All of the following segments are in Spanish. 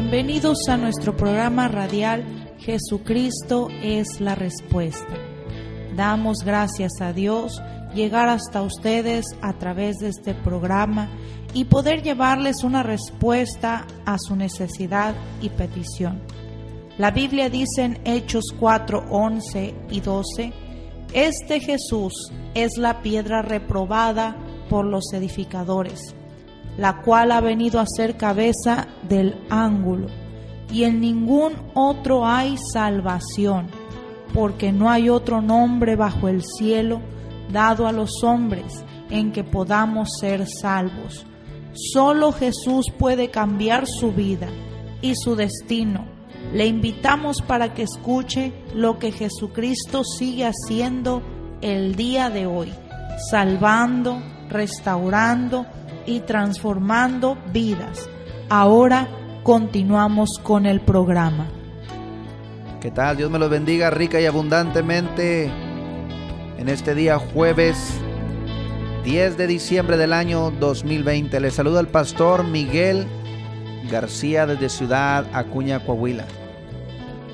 Bienvenidos a nuestro programa radial Jesucristo es la respuesta. Damos gracias a Dios llegar hasta ustedes a través de este programa y poder llevarles una respuesta a su necesidad y petición. La Biblia dice en Hechos 4, 11 y 12, Este Jesús es la piedra reprobada por los edificadores, la cual ha venido a ser cabeza del ángulo, y en ningún otro hay salvación, porque no hay otro nombre bajo el cielo dado a los hombres en que podamos ser salvos. Solo Jesús puede cambiar su vida y su destino. Le invitamos para que escuche lo que Jesucristo sigue haciendo el día de hoy, salvando, restaurando y transformando vidas. Ahora continuamos con el programa. ¿Qué tal? Dios me los bendiga rica y abundantemente en este día jueves 10 de diciembre del año 2020. Le saluda el pastor Miguel García desde Ciudad Acuña, Coahuila.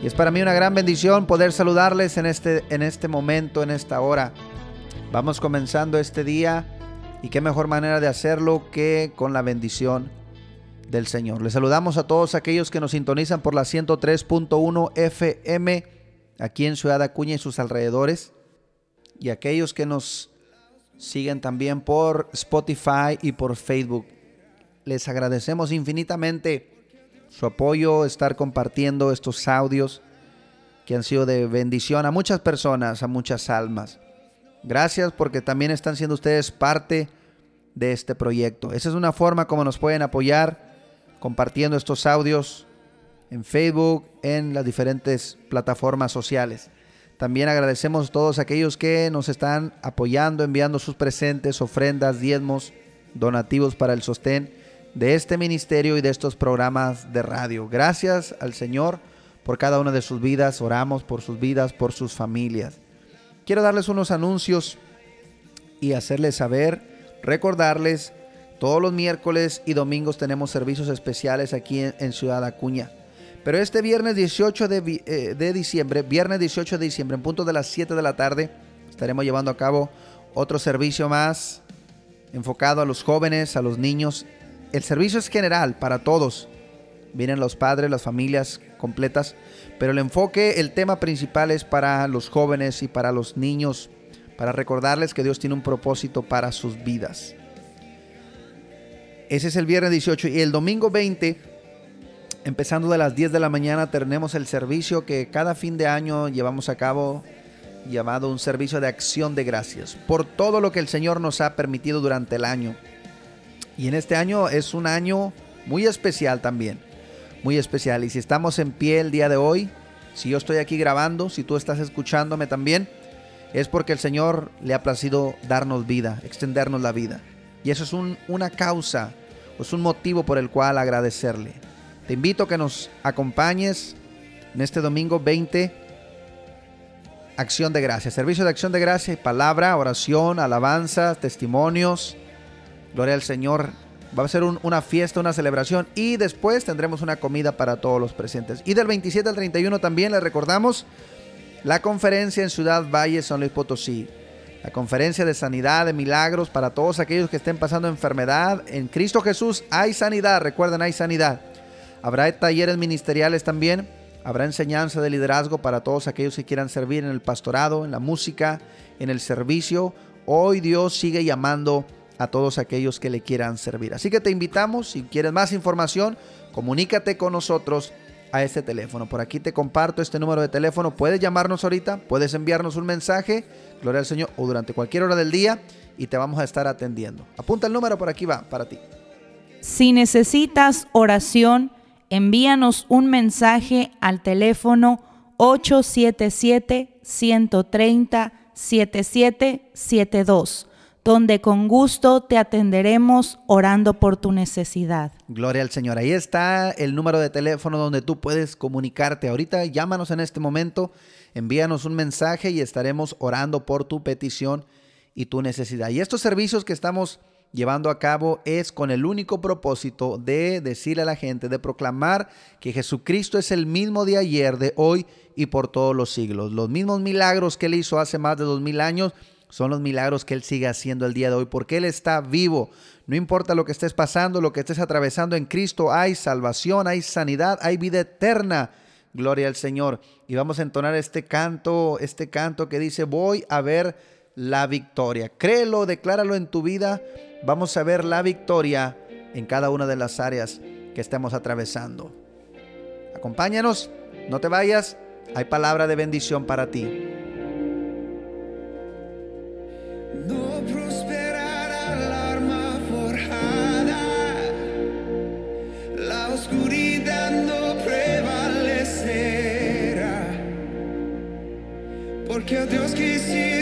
Y es para mí una gran bendición poder saludarles en este, en este momento, en esta hora. Vamos comenzando este día y qué mejor manera de hacerlo que con la bendición del Señor. Les saludamos a todos aquellos que nos sintonizan por la 103.1 FM aquí en Ciudad Acuña y sus alrededores y aquellos que nos siguen también por Spotify y por Facebook. Les agradecemos infinitamente su apoyo, estar compartiendo estos audios que han sido de bendición a muchas personas, a muchas almas. Gracias porque también están siendo ustedes parte de este proyecto. Esa es una forma como nos pueden apoyar compartiendo estos audios en Facebook, en las diferentes plataformas sociales. También agradecemos a todos aquellos que nos están apoyando, enviando sus presentes, ofrendas, diezmos, donativos para el sostén de este ministerio y de estos programas de radio. Gracias al Señor por cada una de sus vidas. Oramos por sus vidas, por sus familias. Quiero darles unos anuncios y hacerles saber, recordarles, todos los miércoles y domingos tenemos servicios especiales aquí en, Ciudad Acuña. Pero este viernes 18 eh, de, diciembre, viernes 18 de diciembre, en punto de las 7 de la tarde, estaremos llevando a cabo otro servicio más enfocado a los jóvenes, a los niños. El servicio es general para todos. Vienen los padres, las familias completas, pero el enfoque, el tema principal es para los jóvenes y para los niños, para recordarles que Dios tiene un propósito para sus vidas. Ese es el viernes 18 y el domingo 20 Empezando de las 10 de la mañana tenemos el servicio que cada fin de año llevamos a cabo llamado un servicio de acción de gracias por todo lo que el Señor nos ha permitido durante el año. Y en este año es un año muy especial también, muy especial. Y si estamos en pie el día de hoy, si yo estoy aquí grabando, si tú estás escuchándome también, es porque el Señor le ha placido darnos vida, extendernos la vida. Y eso es una causa, es un motivo por el cual agradecerle. Te invito a que nos acompañes en este domingo 20. Acción de gracia, servicio de acción de gracia, palabra, oración, alabanza, testimonios. Gloria al Señor. Va a ser una fiesta, una celebración y después tendremos una comida para todos los presentes. Y del 27 al 31 también les recordamos la conferencia en Ciudad Valle, San Luis Potosí. La conferencia de sanidad, de milagros para todos aquellos que estén pasando enfermedad. En Cristo Jesús hay sanidad, recuerden, hay sanidad. Habrá talleres ministeriales también. Habrá enseñanza de liderazgo para todos aquellos que quieran servir en el pastorado, en la música, en el servicio. Hoy Dios sigue llamando a todos aquellos que le quieran servir. Así que te invitamos, si quieres más información, comunícate con nosotros a este teléfono. Por aquí te comparto este número de teléfono. Puedes llamarnos ahorita, puedes enviarnos un mensaje, gloria al Señor, o durante cualquier hora del día y te vamos a estar atendiendo. Apunta el número por aquí va, para ti. Si necesitas oración, envíanos un mensaje al teléfono 877-130-7772, donde con gusto te atenderemos orando por tu necesidad. Gloria al Señor. Ahí está el número de teléfono donde tú puedes comunicarte. Ahorita llámanos en este momento, envíanos un mensaje y estaremos orando por tu petición y tu necesidad. Y estos servicios que estamos llevando a cabo es con el único propósito de decirle a la gente, de proclamar que Jesucristo es el mismo de ayer, de hoy y por todos los siglos. Los mismos milagros que él hizo hace más de dos mil años son los milagros que Él sigue haciendo el día de hoy, porque Él está vivo. No importa lo que estés pasando, lo que estés atravesando en Cristo, hay salvación, hay sanidad, hay vida eterna. Gloria al Señor. Y vamos a entonar este canto, este canto que dice, voy a ver la victoria. Créelo, decláralo en tu vida. Vamos a ver la victoria en cada una de las áreas que estemos atravesando. Acompáñanos, no te vayas. Hay palabra de bendición para ti. Porque a Dios que sirvo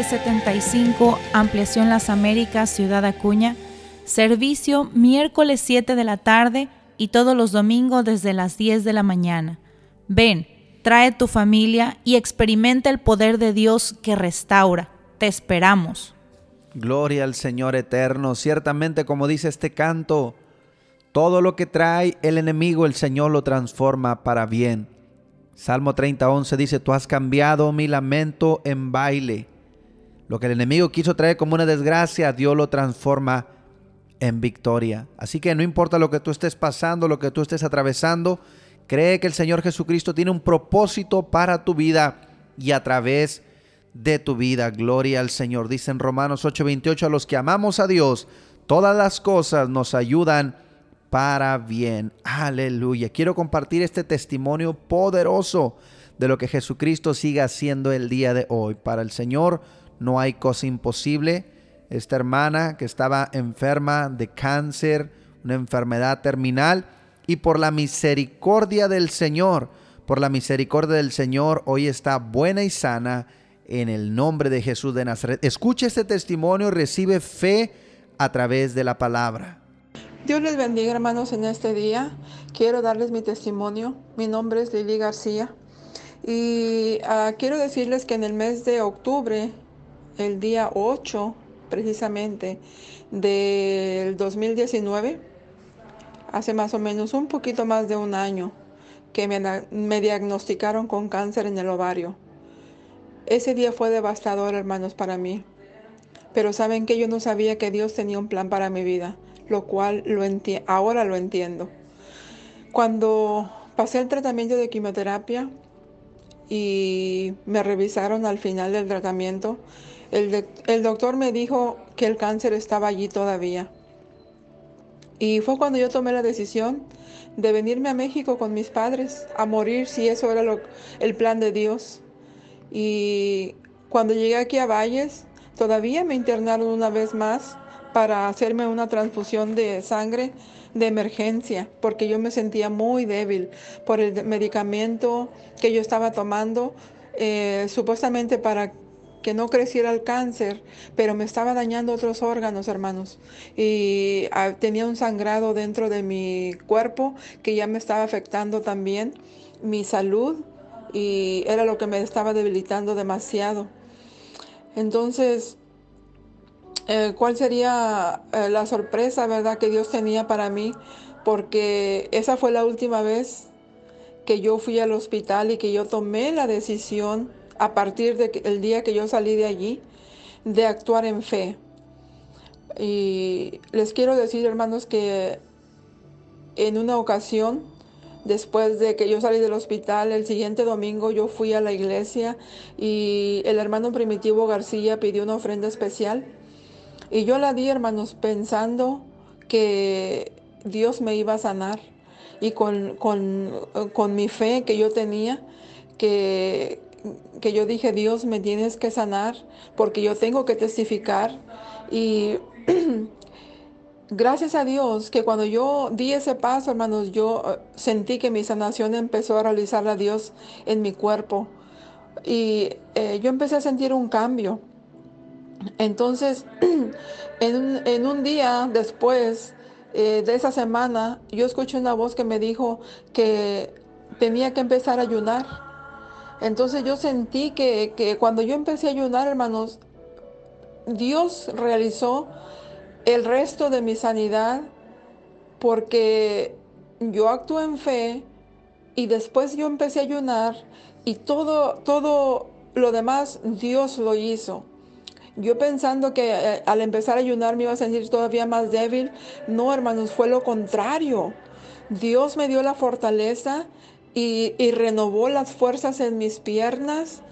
375, Ampliación Las Américas, Ciudad Acuña. Servicio miércoles 7 de la tarde y todos los domingos desde las 10 de la mañana. Ven, trae tu familia y experimenta el poder de Dios que restaura. Te esperamos. Gloria al Señor eterno. Ciertamente, como dice este canto, todo lo que trae el enemigo, el Señor lo transforma para bien. Salmo 30, 11 dice, tú has cambiado mi lamento en baile. Lo que el enemigo quiso traer como una desgracia, Dios lo transforma en victoria. Así que no importa lo que tú estés pasando, lo que tú estés atravesando, cree que el Señor Jesucristo tiene un propósito para tu vida y a través de tu vida. Gloria al Señor. Dice en Romanos 8:28, a los que amamos a Dios, todas las cosas nos ayudan para bien. Aleluya. Quiero compartir este testimonio poderoso de lo que Jesucristo sigue haciendo el día de hoy. Para el Señor no hay cosa imposible esta hermana que estaba enferma de cáncer, una enfermedad terminal, y por la misericordia del Señor, por la misericordia del Señor, hoy está buena y sana en el nombre de Jesús de Nazaret. Escuche este testimonio y recibe fe a través de la palabra. Dios les bendiga hermanos en este día. Quiero darles mi testimonio. Mi nombre es Lili García y ah, quiero decirles que en el mes de octubre, el día 8 precisamente del 2019, hace más o menos un poquito más de un año que me, me diagnosticaron con cáncer en el ovario. Ese día fue devastador, hermanos, para mí. Pero saben que yo no sabía que Dios tenía un plan para mi vida, lo cual lo ahora lo entiendo. Cuando pasé el tratamiento de quimioterapia y me revisaron al final del tratamiento, el, doctor me dijo que el cáncer estaba allí todavía. Y fue cuando yo tomé la decisión de venirme a México con mis padres, a morir si eso era el plan de Dios. Y cuando llegué aquí a Valles, todavía me internaron una vez más para hacerme una transfusión de sangre de emergencia, porque yo me sentía muy débil por el medicamento que yo estaba tomando, eh, supuestamente para que no creciera el cáncer, pero me estaba dañando otros órganos, hermanos. Y ah, tenía un sangrado dentro de mi cuerpo que ya me estaba afectando también mi salud y era lo que me estaba debilitando demasiado. Entonces, eh, ¿cuál sería eh, la sorpresa, verdad, que Dios tenía para mí? Porque esa fue la última vez que yo fui al hospital y que yo tomé la decisión a partir del día que yo salí de allí, de actuar en fe. Y les quiero decir, hermanos, que en una ocasión, después de que yo salí del hospital, el siguiente domingo yo fui a la iglesia y el hermano Primitivo García pidió una ofrenda especial. Y yo la di, hermanos, pensando que Dios me iba a sanar. Y con, con mi fe que yo tenía, que, que yo dije, Dios, me tienes que sanar porque yo tengo que testificar. Y gracias a Dios que cuando yo di ese paso, hermanos, yo eh, sentí que mi sanación empezó a realizar a Dios en mi cuerpo. Y eh, yo empecé a sentir un cambio. Entonces, en, un, día después eh, de esa semana, yo escuché una voz que me dijo que tenía que empezar a ayunar entonces yo sentí que, cuando yo empecé a ayunar, hermanos, Dios realizó el resto de mi sanidad porque yo actué en fe y después yo empecé a ayunar y todo, todo lo demás Dios lo hizo. Yo pensando que eh, al empezar a ayunar me iba a sentir todavía más débil. No, hermanos, fue lo contrario. Dios me dio la fortaleza y, renovó las fuerzas en mis piernas,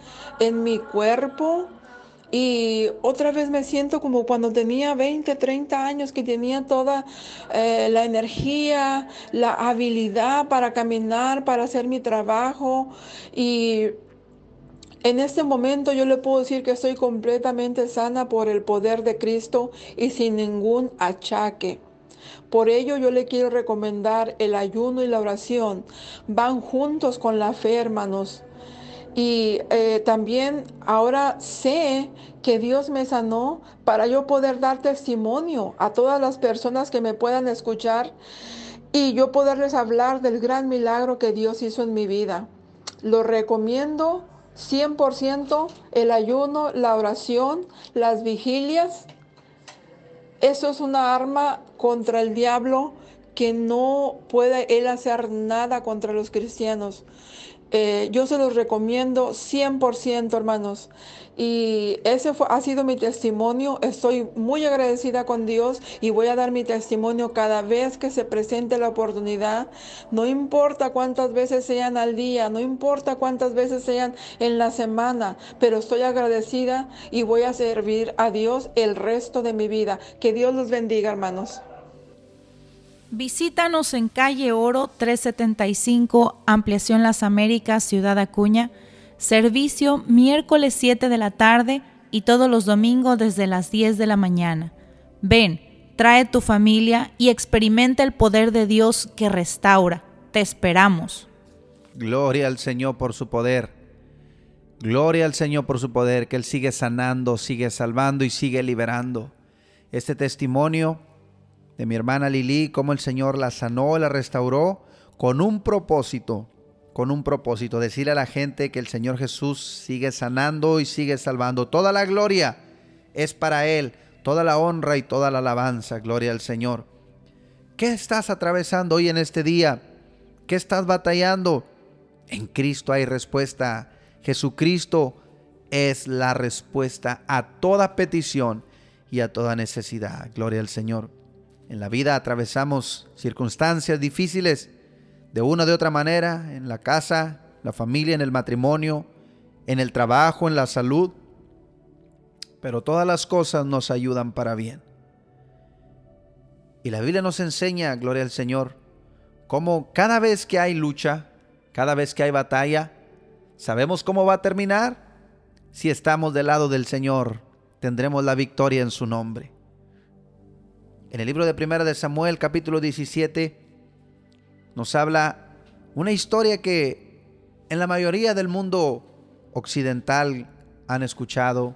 en mi cuerpo. Y otra vez me siento como cuando tenía 20, 30 años, que tenía toda eh, la energía, la habilidad para caminar, para hacer mi trabajo. Y en este momento yo le puedo decir que estoy completamente sana por el poder de Cristo y sin ningún achaque. Por ello yo le quiero recomendar el ayuno y la oración. Van juntos con la fe, hermanos. Y eh, también ahora sé que Dios me sanó para yo poder dar testimonio a todas las personas que me puedan escuchar y yo poderles hablar del gran milagro que Dios hizo en mi vida. Lo recomiendo 100% el ayuno, la oración, las vigilias. Eso es una arma contra el diablo que no puede él hacer nada contra los cristianos. Eh, yo se los recomiendo 100%, hermanos. Y ese ha sido mi testimonio. Estoy muy agradecida con Dios y voy a dar mi testimonio cada vez que se presente la oportunidad. No importa cuántas veces sean al día, no importa cuántas veces sean en la semana, pero estoy agradecida y voy a servir a Dios el resto de mi vida. Que Dios los bendiga, hermanos. Visítanos en calle Oro 375, Ampliación Las Américas, Ciudad Acuña. Servicio miércoles 7 de la tarde y todos los domingos desde las 10 de la mañana. Ven, trae tu familia y experimenta el poder de Dios que restaura. Te esperamos. Gloria al Señor por su poder. Gloria al Señor por su poder, que Él sigue sanando, sigue salvando y sigue liberando. Este testimonio de mi hermana Lili, cómo el Señor la sanó, la restauró con un propósito, con un propósito, decirle a la gente que el Señor Jesús sigue sanando y sigue salvando. Toda la gloria es para Él, toda la honra y toda la alabanza, gloria al Señor. ¿Qué estás atravesando hoy en este día? ¿Qué estás batallando? En Cristo hay respuesta. Jesucristo es la respuesta a toda petición y a toda necesidad. Gloria al Señor. En la vida atravesamos circunstancias difíciles de una o de otra manera, en la casa, la familia, en el matrimonio, en el trabajo, en la salud. Pero todas las cosas nos ayudan para bien. Y la Biblia nos enseña, gloria al Señor, cómo cada vez que hay lucha, cada vez que hay batalla, sabemos cómo va a terminar. Si estamos del lado del Señor, tendremos la victoria en su nombre. En el libro de Primera de Samuel, capítulo 17, nos habla una historia que en la mayoría del mundo occidental han escuchado.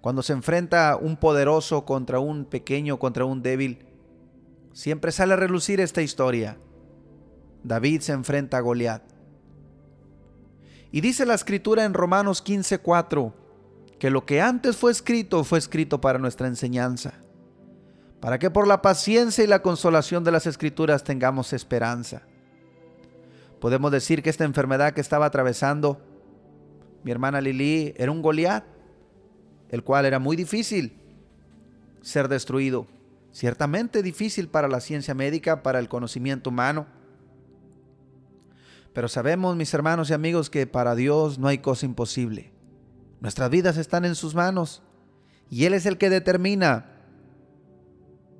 Cuando se enfrenta un poderoso contra un pequeño, contra un débil, siempre sale a relucir esta historia. David se enfrenta a Goliat. Y dice la escritura en Romanos 15:4 que lo que antes fue escrito fue escrito para nuestra enseñanza para que por la paciencia y la consolación de las escrituras tengamos esperanza. Podemos decir que esta enfermedad que estaba atravesando mi hermana Lili era un Goliat, el cual era muy difícil ser destruido. Ciertamente difícil para la ciencia médica, para el conocimiento humano. Pero sabemos, mis hermanos y amigos, que para Dios no hay cosa imposible. Nuestras vidas están en sus manos y Él es el que determina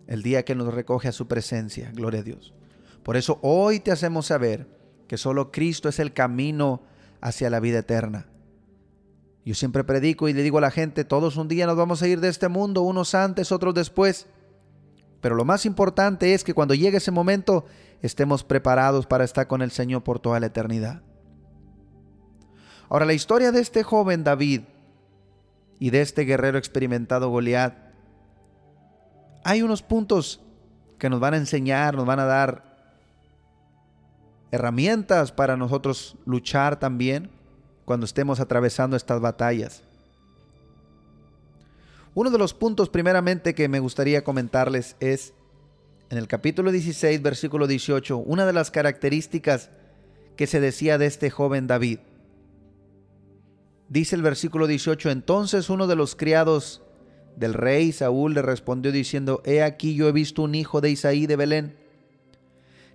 el día que nos recoge a su presencia. Gloria a Dios. Por eso hoy te hacemos saber que solo Cristo es el camino hacia la vida eterna. Yo siempre predico y le digo a la gente, todos un día nos vamos a ir de este mundo, unos antes, otros después. Pero lo más importante es que cuando llegue ese momento estemos preparados para estar con el Señor por toda la eternidad. Ahora la historia de este joven David y de este guerrero experimentado Goliat hay unos puntos que nos van a enseñar, nos van a dar herramientas para nosotros luchar también cuando estemos atravesando estas batallas. Uno de los puntos primeramente que me gustaría comentarles es en el capítulo 16, versículo 18, una de las características que se decía de este joven David. Dice el versículo 18, entonces uno de los criados del rey Saúl le respondió diciendo, He aquí yo he visto un hijo de Isaí de Belén,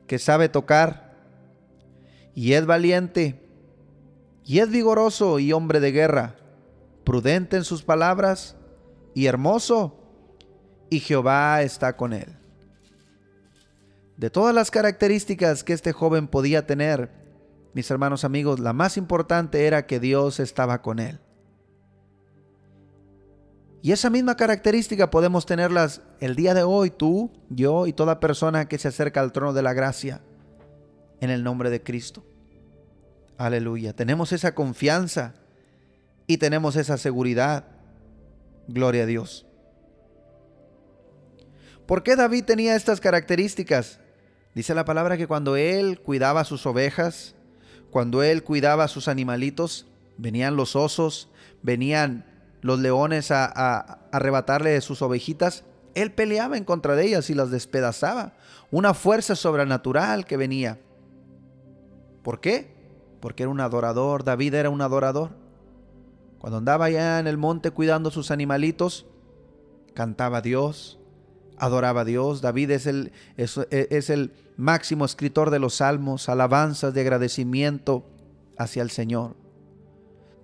que sabe tocar, y es valiente, y es vigoroso y hombre de guerra, prudente en sus palabras, y hermoso, y Jehová está con él. De todas las características que este joven podía tener, mis hermanos amigos, la más importante era que Dios estaba con él. Y esa misma característica podemos tenerlas el día de hoy, tú, yo y toda persona que se acerca al trono de la gracia en el nombre de Cristo. Aleluya. Tenemos esa confianza y tenemos esa seguridad. Gloria a Dios. ¿Por qué David tenía estas características? Dice la palabra que cuando él cuidaba sus ovejas, cuando él cuidaba sus animalitos, venían los osos, venían los leones a, arrebatarle sus ovejitas, él peleaba en contra de ellas y las despedazaba. Una fuerza sobrenatural que venía. ¿Por qué? Porque era un adorador, David era un adorador. Cuando andaba allá en el monte cuidando sus animalitos, cantaba a Dios, adoraba a Dios. David es el, es, es el máximo escritor de los salmos, alabanzas de agradecimiento hacia el Señor.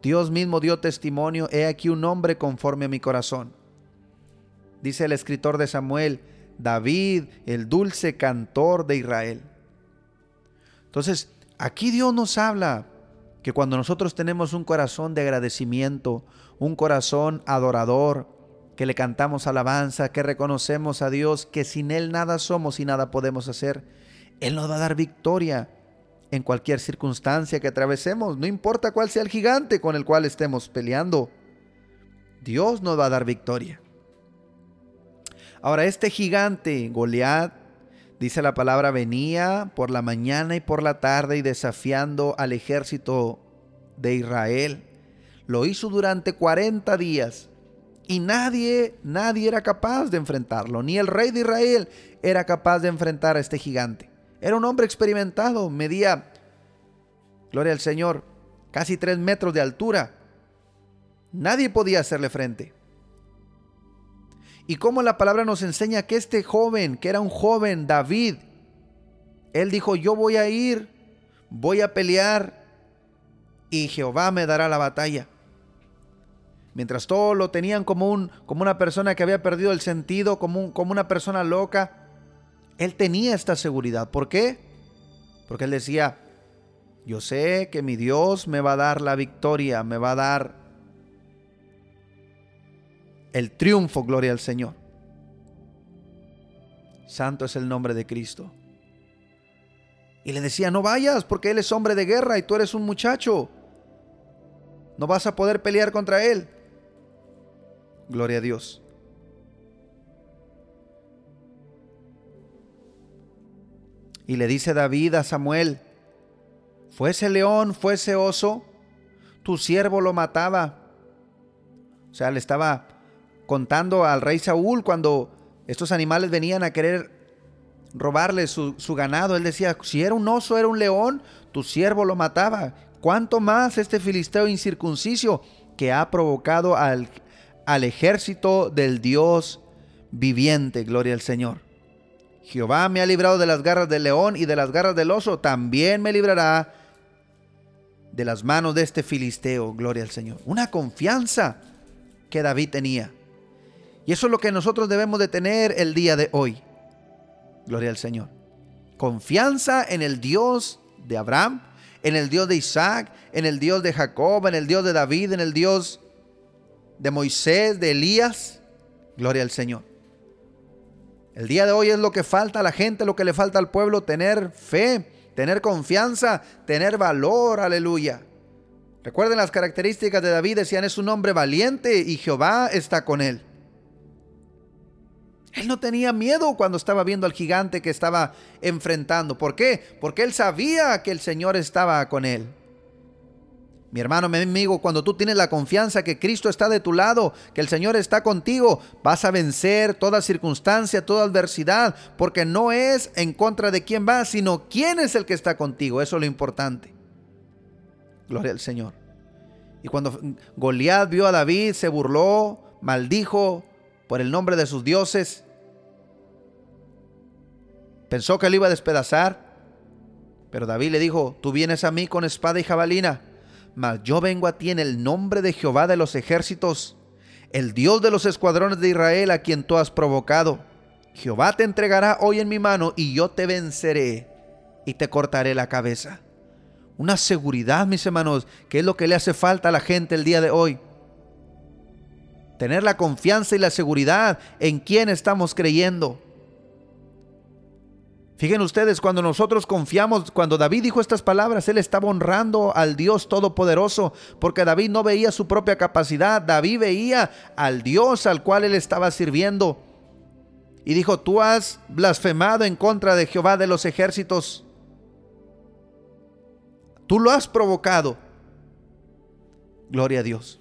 Dios mismo dio testimonio, he aquí un hombre conforme a mi corazón. Dice el escritor de Samuel, David, el dulce cantor de Israel. Entonces, aquí Dios nos habla que cuando nosotros tenemos un corazón de agradecimiento, un corazón adorador, que le cantamos alabanza, que reconocemos a Dios, que sin Él nada somos y nada podemos hacer, Él nos va a dar victoria en cualquier circunstancia que atravesemos, no importa cuál sea el gigante con el cual estemos peleando, Dios nos va a dar victoria. Ahora, este gigante, Goliat, dice la palabra, venía por la mañana y por la tarde y desafiando al ejército de Israel. Lo hizo durante 40 días y nadie, nadie era capaz de enfrentarlo. Ni el rey de Israel era capaz de enfrentar a este gigante. Era un hombre experimentado, medía, gloria al Señor, casi tres metros de altura. Nadie podía hacerle frente. Y como la palabra nos enseña que este joven, que era un joven David, él dijo, yo voy a ir, voy a pelear y Jehová me dará la batalla. Mientras todos lo tenían como, un, como una persona que había perdido el sentido, como, como una persona loca, él tenía esta seguridad. ¿Por qué? Porque él decía, yo sé que mi Dios me va a dar la victoria, me va a dar el triunfo, gloria al Señor. Santo es el nombre de Cristo. Y le decía, no vayas porque Él es hombre de guerra y tú eres un muchacho. No vas a poder pelear contra Él. Gloria a Dios. Y le dice David a Samuel, fuese león, fuese oso, tu siervo lo mataba. O sea, le estaba contando al rey Saúl cuando estos animales venían a querer robarle su, ganado. Él decía, si era un oso, era un león, tu siervo lo mataba. ¿Cuánto más este filisteo incircunciso que ha provocado al, al ejército del Dios viviente? Gloria al Señor. Jehová me ha librado de las garras del león y de las garras del oso, también me librará de las manos de este filisteo. Gloria al Señor. Una confianza que David tenía. Y eso es lo que nosotros debemos de tener el día de hoy. Gloria al Señor. Confianza en el Dios de Abraham, en el Dios de Isaac, en el Dios de Jacob, en el Dios de David, en el Dios de Moisés, de Elías. Gloria al Señor. El día de hoy es lo que falta a la gente, lo que le falta al pueblo, tener fe, tener confianza, tener valor, aleluya. Recuerden las características de David, decían es un hombre valiente y Jehová está con él. Él no tenía miedo cuando estaba viendo al gigante que estaba enfrentando. ¿Por qué? Porque él sabía que el Señor estaba con él. Mi hermano, mi amigo, cuando tú tienes la confianza que Cristo está de tu lado, que el Señor está contigo, vas a vencer toda circunstancia, toda adversidad, porque no es en contra de quién va, sino quién es el que está contigo. Eso es lo importante. Gloria al Señor. Y cuando Goliat vio a David, se burló, maldijo por el nombre de sus dioses, Pensó que le iba a despedazar. Pero David le dijo, tú vienes a mí con espada y jabalina, mas yo vengo a ti en el nombre de Jehová de los ejércitos, el Dios de los escuadrones de Israel a quien tú has provocado. Jehová te entregará hoy en mi mano y yo te venceré y te cortaré la cabeza. Una seguridad, mis hermanos, que es lo que le hace falta a la gente el día de hoy. Tener la confianza y la seguridad en quién estamos creyendo. Fíjense ustedes, cuando nosotros confiamos, cuando David dijo estas palabras, él estaba honrando al Dios Todopoderoso, porque David no veía su propia capacidad, David veía al Dios al cual él estaba sirviendo. Y dijo, tú has blasfemado en contra de Jehová de los ejércitos. Tú lo has provocado. Gloria a Dios.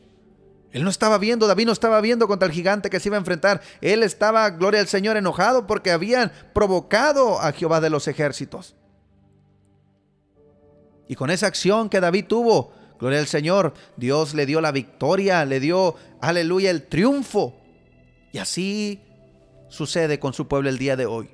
Él no estaba viendo, David no estaba viendo contra el gigante que se iba a enfrentar. Él estaba, gloria al Señor, enojado porque habían provocado a Jehová de los ejércitos. Y con esa acción que David tuvo, gloria al Señor, Dios le dio la victoria, le dio, aleluya, el triunfo. Y así sucede con su pueblo el día de hoy.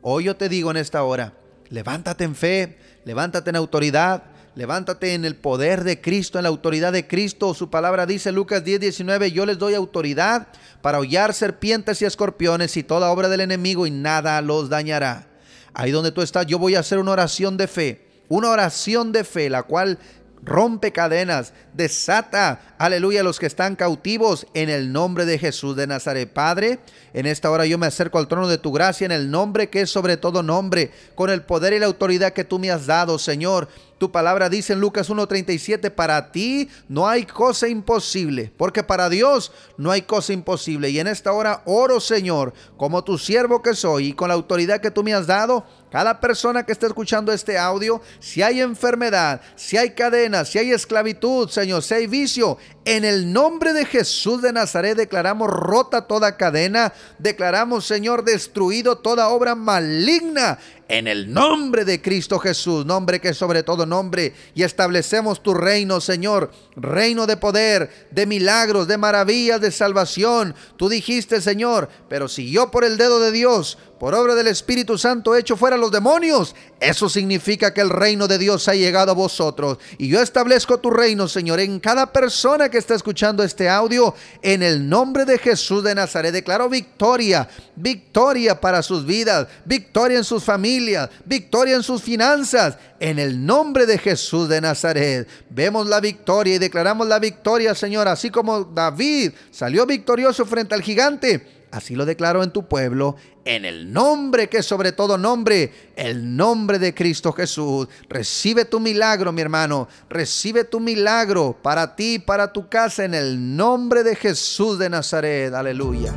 Hoy yo te digo en esta hora, levántate en fe, levántate en autoridad, Levántate en el poder de Cristo, en la autoridad de Cristo. Su palabra dice Lucas 10, 19, yo les doy autoridad para hollar serpientes y escorpiones y toda obra del enemigo y nada los dañará. Ahí donde tú estás, yo voy a hacer una oración de fe. Una oración de fe, la cual rompe cadenas, desata, aleluya, a los que están cautivos en el nombre de Jesús de Nazaret. Padre, en esta hora yo me acerco al trono de tu gracia en el nombre que es sobre todo nombre, con el poder y la autoridad que tú me has dado, Señor. Tu palabra dice en Lucas 1.37, para ti no hay cosa imposible, porque para Dios no hay cosa imposible. Y en esta hora oro, Señor, como tu siervo que soy y con la autoridad que tú me has dado, cada persona que esté escuchando este audio, si hay enfermedad, si hay cadenas, si hay esclavitud, Señor, si hay vicio, en el nombre de Jesús de Nazaret declaramos rota toda cadena, declaramos, Señor, destruido toda obra maligna en el nombre de Cristo Jesús, nombre que sobre todo nombre, y establecemos tu reino, Señor, reino de poder, de milagros, de maravillas, de salvación. Tú dijiste, Señor, pero si yo por el dedo de Dios por obra del Espíritu Santo hecho fuera los demonios, eso significa que el reino de Dios ha llegado a vosotros. Y yo establezco tu reino, Señor, en cada persona que está escuchando este audio. En el nombre de Jesús de Nazaret declaro victoria, victoria para sus vidas, victoria en sus familias, victoria en sus finanzas. En el nombre de Jesús de Nazaret vemos la victoria y declaramos la victoria, Señor, así como David salió victorioso frente al gigante Así lo declaro en tu pueblo, en el nombre que sobre todo nombre, el nombre de Cristo Jesús. Recibe tu milagro, mi hermano. Recibe tu milagro para ti, para tu casa, en el nombre de Jesús de Nazaret. Aleluya.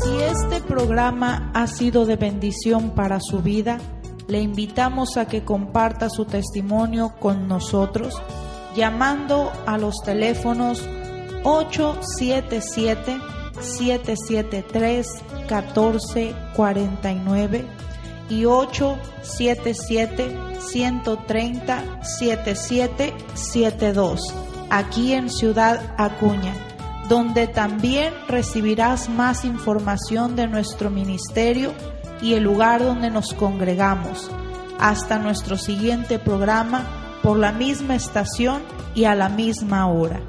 Si este programa ha sido de bendición para su vida, le invitamos a que comparta su testimonio con nosotros llamando a los teléfonos 877-773-1449 y 877-130-7772 aquí en Ciudad Acuña, donde también recibirás más información de nuestro ministerio y el lugar donde nos congregamos. Hasta nuestro siguiente programa por la misma estación y a la misma hora.